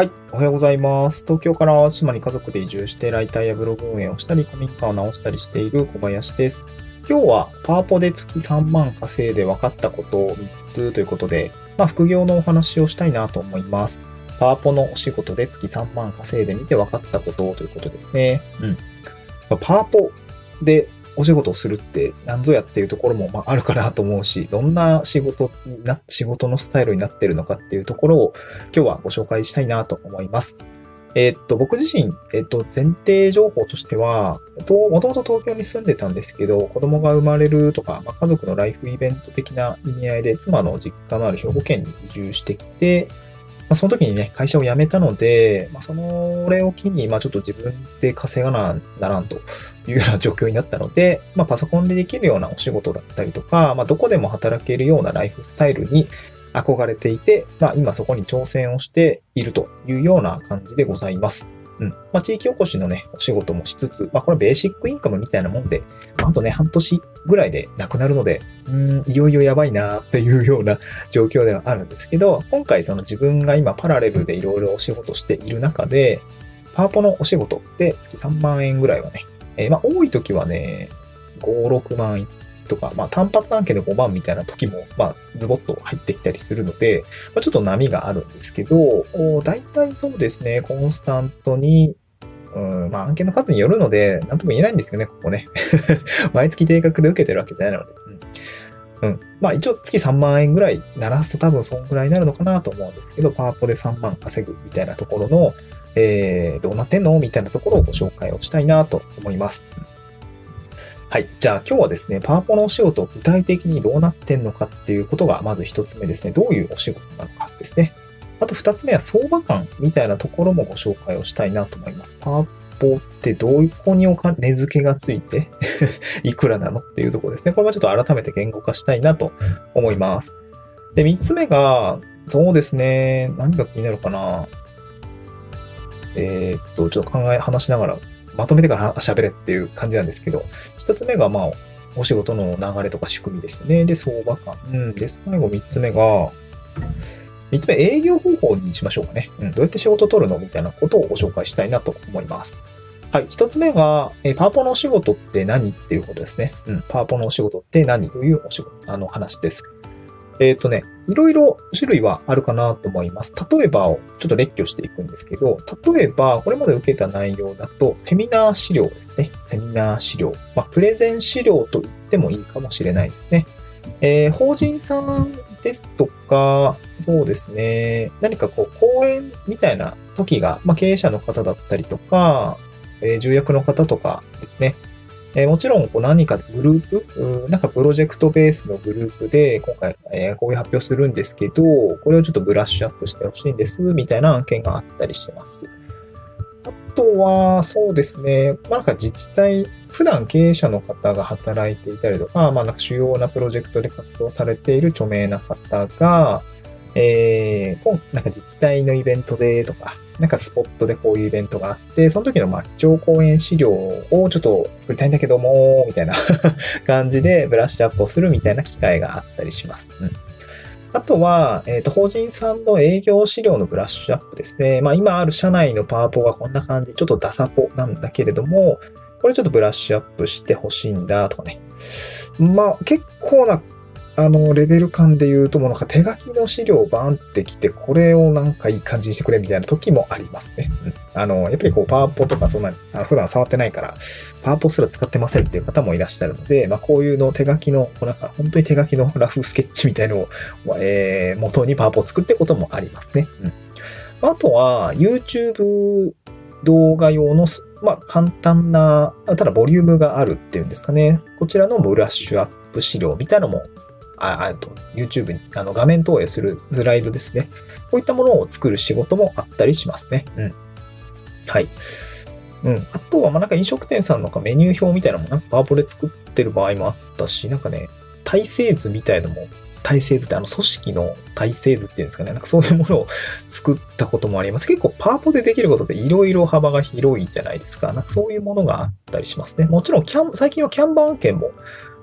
はい。おはようございます。東京から淡島に家族で移住して、ライターやブログ運営をしたり、古民家を直したりしている小林です。今日は、パワポで月3万稼いで分かったことを3つということで、まあ、副業のお話をしたいなと思います。パワポのお仕事で月3万稼いでみて分かったことということですね。うん。パワポでお仕事をするって何ぞやっていうところもまあるかなと思うし、どんな仕事にな、仕事のスタイルになってるのかっていうところを今日はご紹介したいなと思います。えーっと、僕自身、えーっと、前提情報としては、ともともと東京に住んでたんですけど、子供が生まれるとか、まあ、家族のライフイベント的な意味合いで、妻の実家のある兵庫県に移住してきて、まあ、その時にね、会社を辞めたので、まあ、その、れを機に、まあ、ちょっと自分で稼がな、ならんというような状況になったので、まあ、パソコンでできるようなお仕事だったりとか、まあ、どこでも働けるようなライフスタイルに憧れていて、まあ、今そこに挑戦をしているというような感じでございます。うん。まあ、地域おこしのね、お仕事もしつつ、まあ、これベーシックインカムみたいなもんで、まあ、あとね、半年ぐらいでなくなるので、うん、いよいよやばいなっていうような 状況ではあるんですけど、今回その自分が今パラレルでいろいろお仕事している中で、パワポのお仕事って月3万円ぐらいはね、えーまあ多い時はね、5、6万いっとか、まあ単発案件で5万みたいな時も、まあズボッと入ってきたりするので、まあ、ちょっと波があるんですけど、大体そうですね、コンスタントに、うん、まあ案件の数によるので、なんとも言えないんですよね、ここね。毎月定額で受けてるわけじゃないので。うん。まあ一応月3万円ぐらい鳴らすと多分そんぐらいになるのかなと思うんですけど、パワポで3万稼ぐみたいなところの、えー、どうなってんの？みたいなところをご紹介をしたいなと思います。はい。じゃあ今日はですね、パワポのお仕事、具体的にどうなってんのかっていうことが、まず一つ目ですね。どういうお仕事なのかですね。あと二つ目は相場感みたいなところもご紹介をしたいなと思います。パワポってどういうこにお金付けがついて いくらなのっていうところですね。これもちょっと改めて言語化したいなと思います。で、三つ目が、そうですね、何が気になるかな。えーっと、ちょっと考え、話しながら、まとめてから喋れっていう感じなんですけど、一つ目が、まあ、お仕事の流れとか仕組みですよね。で、相場感。うん。で、最後三つ目が、三つ目、営業方法にしましょうかね。うん。どうやって仕事を取るのみたいなことをご紹介したいなと思います。はい。一つ目が、えパワポのお仕事って何っていうことですね。うん。パワポのお仕事って何というお仕事、あの話です。えっ、とね、いろいろ種類はあるかなと思います。例えばをちょっと列挙していくんですけど、例えば、これまで受けた内容だと、セミナー資料ですね。セミナー資料。まあ、プレゼン資料と言ってもいいかもしれないですね。えー法人さんですとか、そうですね、何かこう、講演みたいな時が、まあ、経営者の方だったりとか、えー重役の方とかですね、えーもちろん、こう何かグループ、なんかプロジェクトベースのグループで、今回、えーこういう発表するんですけど、これをちょっとブラッシュアップしてほしいんです、みたいな案件があったりします。あとは、そうですね、まあ、なんか自治体、普段経営者の方が働いていたりとか、まあ、なんか主要なプロジェクトで活動されている著名な方が、えー、なんか自治体のイベントでとか、なんかスポットでこういうイベントがあって、その時のまあ基調講演資料をちょっと作りたいんだけども、みたいな 感じでブラッシュアップをするみたいな機会があったりします。うん。あとは、えっ、と、法人さんの営業資料のブラッシュアップですね。まあ今ある社内のパワポがこんな感じ、ちょっとダサポなんだけれども、これちょっとブラッシュアップしてほしいんだとかね。まあ結構なあの、レベル感で言うと、もうなんか手書きの資料をバーンってきて、これをなんかいい感じにしてくれみたいな時もありますね。うん、あの、やっぱりこう、パワポとかそんな、あの普段触ってないから、パワポすら使ってませんっていう方もいらっしゃるので、まあこういうの手書きの、こうなんか本当に手書きのラフスケッチみたいのを、えー、元にパワポを作ってこともありますね。うん。あとは、YouTube 動画用の、まあ簡単な、ただボリュームがあるっていうんですかね。こちらのブラッシュアップ資料みたいなのもあ、あと、YouTube にあの画面投影するスライドですね。こういったものを作る仕事もあったりしますね。うん。はい。うん。あとは、ま、なんか飲食店さんのかメニュー表みたいなのもなんかパワポで作ってる場合もあったし、なんかね、体制図みたいのも、体制図ってあの組織の体制図っていうんですかね。なんかそういうものを 作ったこともあります。結構パワポでできることっていろいろ幅が広いじゃないですか。なんかそういうものがあったりしますね。もちろんキャン、最近はキャンバー案件も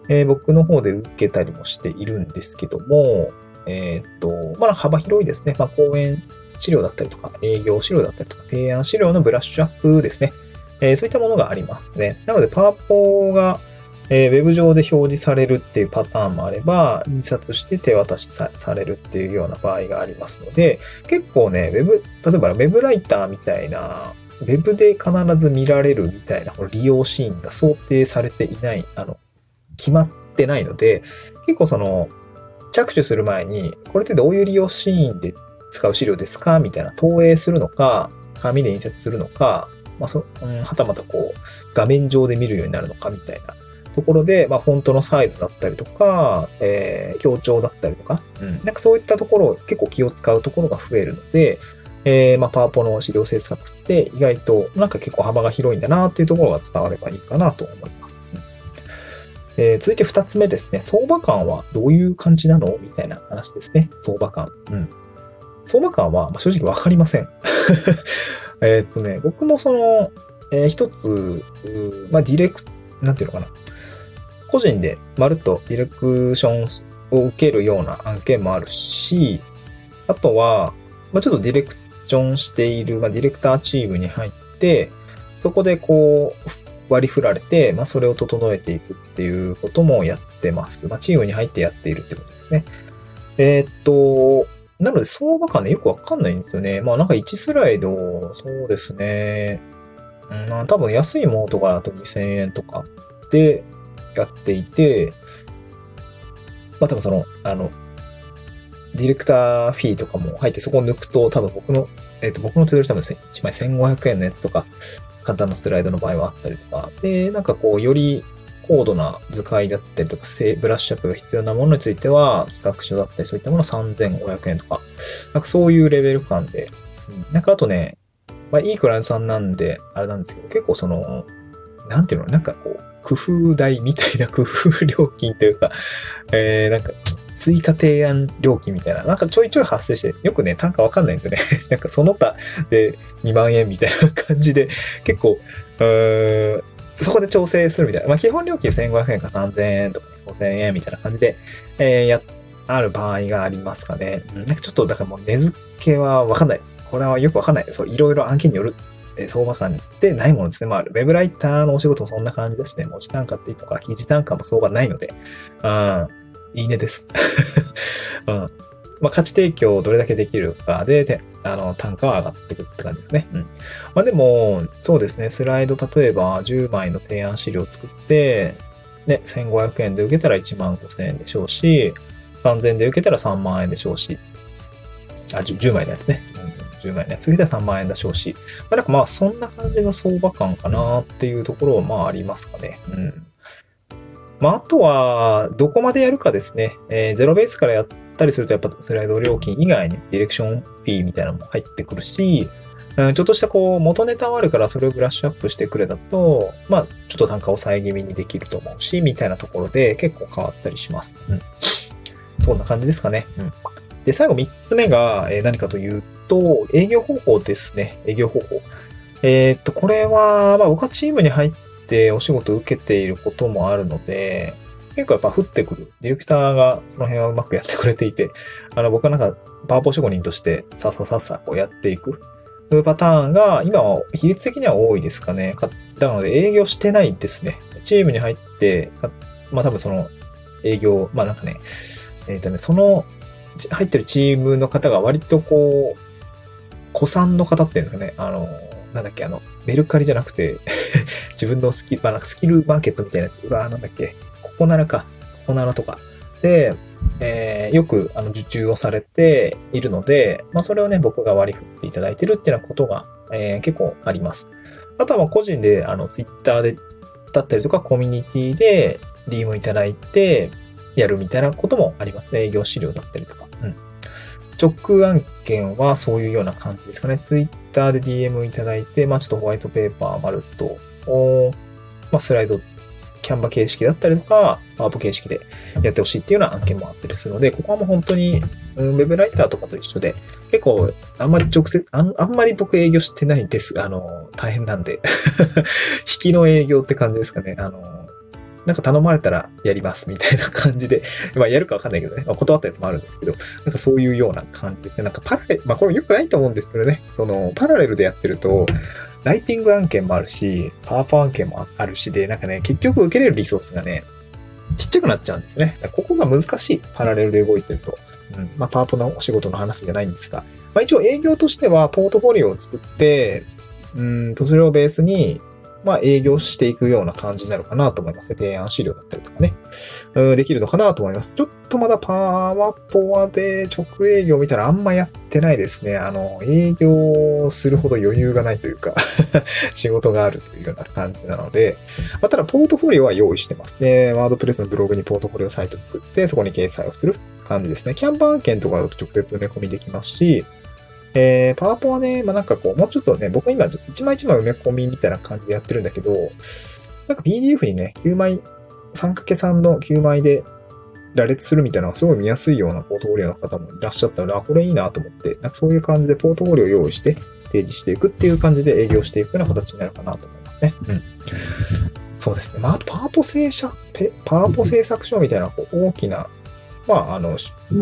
えー僕の方で受けたりもしているんですけども、えーっと、まあ、幅広いですね。まあ、講演資料だったりとか、営業資料だったりとか、提案資料のブラッシュアップですね。えー、そういったものがありますね。なので、パワポが、えー、ウェブ上で表示されるっていうパターンもあれば、印刷して手渡しされるっていうような場合がありますので、結構ね、ウェブ、例えばウェブライターみたいな、ウェブで必ず見られるみたいなこの利用シーンが想定されていない、あの、決まってないので、結構その、着手する前に、これってどういう利用シーンで使う資料ですか？みたいな投影するのか、紙で印刷するのか、まあそ、うん、はたまたこう、画面上で見るようになるのかみたいな。ところで、まあ、フォントのサイズだったりとか、えー、強調だったりとか、うん、なんかそういったところ結構気を使うところが増えるので、えー、まあ、パワポの資料制作って意外となんか結構幅が広いんだなっていうところが伝わればいいかなと思います。うん。えー、続いて二つ目ですね。相場感はどういう感じなの？みたいな話ですね。相場感。うん。相場感は、ま正直わかりません。えっとね、僕もその、えー、一つ、まあ、ディレク、なんていうのかな。個人でまるっとディレクションを受けるような案件もあるし、あとは、まあ、ちょっとディレクションしている、まあ、ディレクターチームに入って、そこでこう、割り振られて、まあ、それを整えていくっていうこともやってます。まあ、チームに入ってやっているってことですね。えー、っと、なので相場感ね、よくわかんないんですよね。まあなんか1スライド、そうですね。うん、多分安いものとかだと2000円とかでやっていて、まあ多分その、あの、ディレクターフィーとかも入って、そこを抜くと、多分僕の、えっ、ー、と、僕の手取り多分1枚1500円のやつとか、簡単なスライドの場合はあったりとか、で、なんかこう、より高度な図解だったりとか、ブラッシュアップが必要なものについては、企画書だったり、そういったもの3500円とか、なんかそういうレベル感で、うん、なんかあとね、まあいいクライアントさんなんで、あれなんですけど、結構その、なんていうの、なんかこう、工夫代みたいな工夫料金というか、えー、なんか、追加提案料金みたいな、なんかちょいちょい発生して、よくね、単価わかんないんですよね。なんかその他で2万円みたいな感じで、結構、うーそこで調整するみたいな。まあ基本料金1500円か3000円とか5000円みたいな感じで、えー、や、ある場合がありますかね。なんかちょっと、だからもう値付けはわかんない。これはよくわかんない。そう、いろいろ案件によるえ相場感ってないものですね。まあ、ウェブライターのお仕事もそんな感じですね。文字単価っていうとか、記事単価も相場ないので、うん、いいねです。うん。まあ、価値提供をどれだけできるかで、であの、単価は上がっていくって感じですね。うん。まあ、でも、そうですね、スライド、例えば10枚の提案資料を作って、ね、1500円で受けたら1万5000円でしょうし、3000円で受けたら3万円でしょうし、あ、10, 10枚のやつね。10万円ね。次で3万円だしょうし。まあ、なんかまあ、そんな感じの相場感かなっていうところはまあありますかね。うん。まあ、あとは、どこまでやるかですね。えー、ゼロベースからやったりすると、やっぱスライド料金以外にディレクションフィーみたいなのも入ってくるし、うん、ちょっとしたこう、元ネタはあるからそれをブラッシュアップしてくれだと、まあ、ちょっと単価を抑え気味にできると思うし、みたいなところで結構変わったりします。うん。そんな感じですかね。うん。で、最後3つ目が何かというと、営業方法ですね。営業方法。えー、っと、これは、まあ僕はチームに入ってお仕事を受けていることもあるので、結構やっぱ降ってくる。ディレクターがその辺はうまくやってくれていて、あの僕はなんかパワポ職人としてさっささっさこうやっていく。そういうパターンが今は比率的には多いですかね。なので営業してないですね。チームに入って、まあ多分その営業、まあなんかね、えっ、ー、とね、その入ってるチームの方が割とこう、古参の方っていうんですかね、あの、なんだっけ、あの、メルカリじゃなくて 自分のスキル、まあ、スキルマーケットみたいなやつ、うわなんだっけ、ココナラか、ココナラとか。で、えー、よくあの受注をされているので、まあ、それをね、僕が割り振っていただいてるっていうようなことが、えー、結構あります。あとは個人で、あの、ツイッターで、だったりとか、コミュニティで DM いただいて、やるみたいなこともありますね。営業資料だったりとか。うん。直案件はそういうような感じですかね。ツイッターで DM いただいて、まあちょっとホワイトペーパーまるっと、まあスライド、キャンバ形式だったりとか、パワーポ形式でやってほしいっていうような案件もあったりするので、ここはもう本当に、うん、ウェブライターとかと一緒で、結構、あんまり直接、あんあんまり僕営業してないんです。あの、大変なんで。引きの営業って感じですかね。あの、なんか頼まれたらやりますみたいな感じで、まあやるかわかんないけどね、まあ、断ったやつもあるんですけど、なんかそういうような感じですね。なんかパラレル、まあこれ良くないと思うんですけどね、そのパラレルでやってると、ライティング案件もあるし、パワーポ案件もあるしで、なんかね、結局受けれるリソースがね、ちっちゃくなっちゃうんですね。ここが難しい。パラレルで動いてると。うん。まあ、パワポのお仕事の話じゃないんですが。まあ、一応営業としては、ポートフォリオを作って、うんと、それをベースに、まあ、営業していくような感じになるかなと思いますね。提案資料だったりとかね。うん、できるのかなと思います。ちょっとまだパワポアで直営業見たらあんまやってないですね。あの、営業するほど余裕がないというか 仕事があるというような感じなので、まあ、ただポートフォリオは用意してますね。ワードプレスのブログにポートフォリオサイト作って、そこに掲載をする感じですね。キャンバー券とかだと直接埋め込みできますし、えー、パワポはね、まあ、なんかこう、もうちょっとね、僕今一枚一枚埋め込みみたいな感じでやってるんだけど、なんか PDF にね、9枚、3×3 の9枚で羅列するみたいなのがすごい見やすいようなポートフォリオの方もいらっしゃったので、あ、これいいなと思って、なんかそういう感じでポートフォリオを用意して提示していくっていう感じで営業していくような形になるかなと思いますね。うん。そうですね。まあ、あとパワポ制作、パワポ製作所みたいなこう大きなまあ、あの、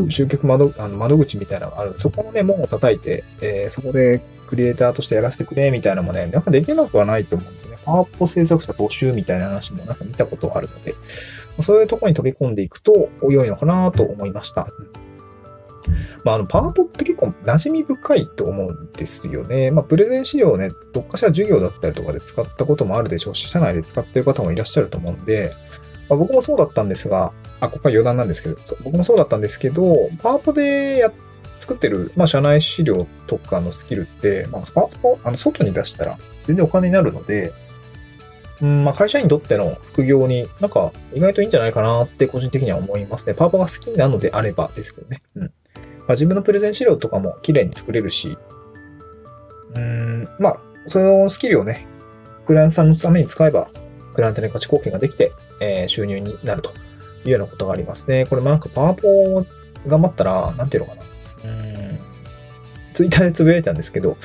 集客窓あの窓口みたいなのがあるそこのね、門を叩いて、えー、そこでクリエイターとしてやらせてくれ、みたいなのもね、なんかできなくはないと思うんですね。パワーポ制作者募集みたいな話もなんか見たことあるので、そういうところに飛び込んでいくと良いのかなと思いました。まあ、あの、パワーポって結構馴染み深いと思うんですよね。まあ、プレゼン資料をね、どっかしら授業だったりとかで使ったこともあるでしょうし、社内で使ってる方もいらっしゃると思うんで、まあ、僕もそうだったんですが、あ、ここは余談なんですけど、僕もそうだったんですけど、パワポでや作ってる、まあ、社内資料とかのスキルって、まあ、パワポ、あの、外に出したら全然お金になるので、うん、まあ、会社員にとっての副業になんか意外といいんじゃないかなって個人的には思いますね。パワポが好きなのであればですけどね。うん。まあ、自分のプレゼン資料とかも綺麗に作れるし、うん、まあ、そのスキルをね、クライアントさんのために使えば、クライアントに価値貢献ができて、え、収入になるというようなことがありますね。これなんかパワポを頑張ったら、なんていうのかな。うん。ツイッターでつぶやいたんですけど、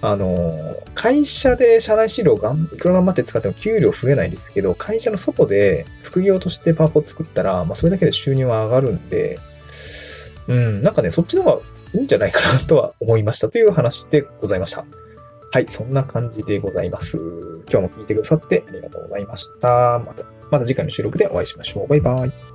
あの、会社で社内資料がいくら頑張って使っても給料増えないですけど、会社の外で副業としてパワポを作ったら、まあそれだけで収入は上がるんで、うん、なんかね、そっちの方がいいんじゃないかなとは思いましたという話でございました。はい、そんな感じでございます。今日も聞いてくださってありがとうございました。またまた次回の収録でお会いしましょう。バイバイ。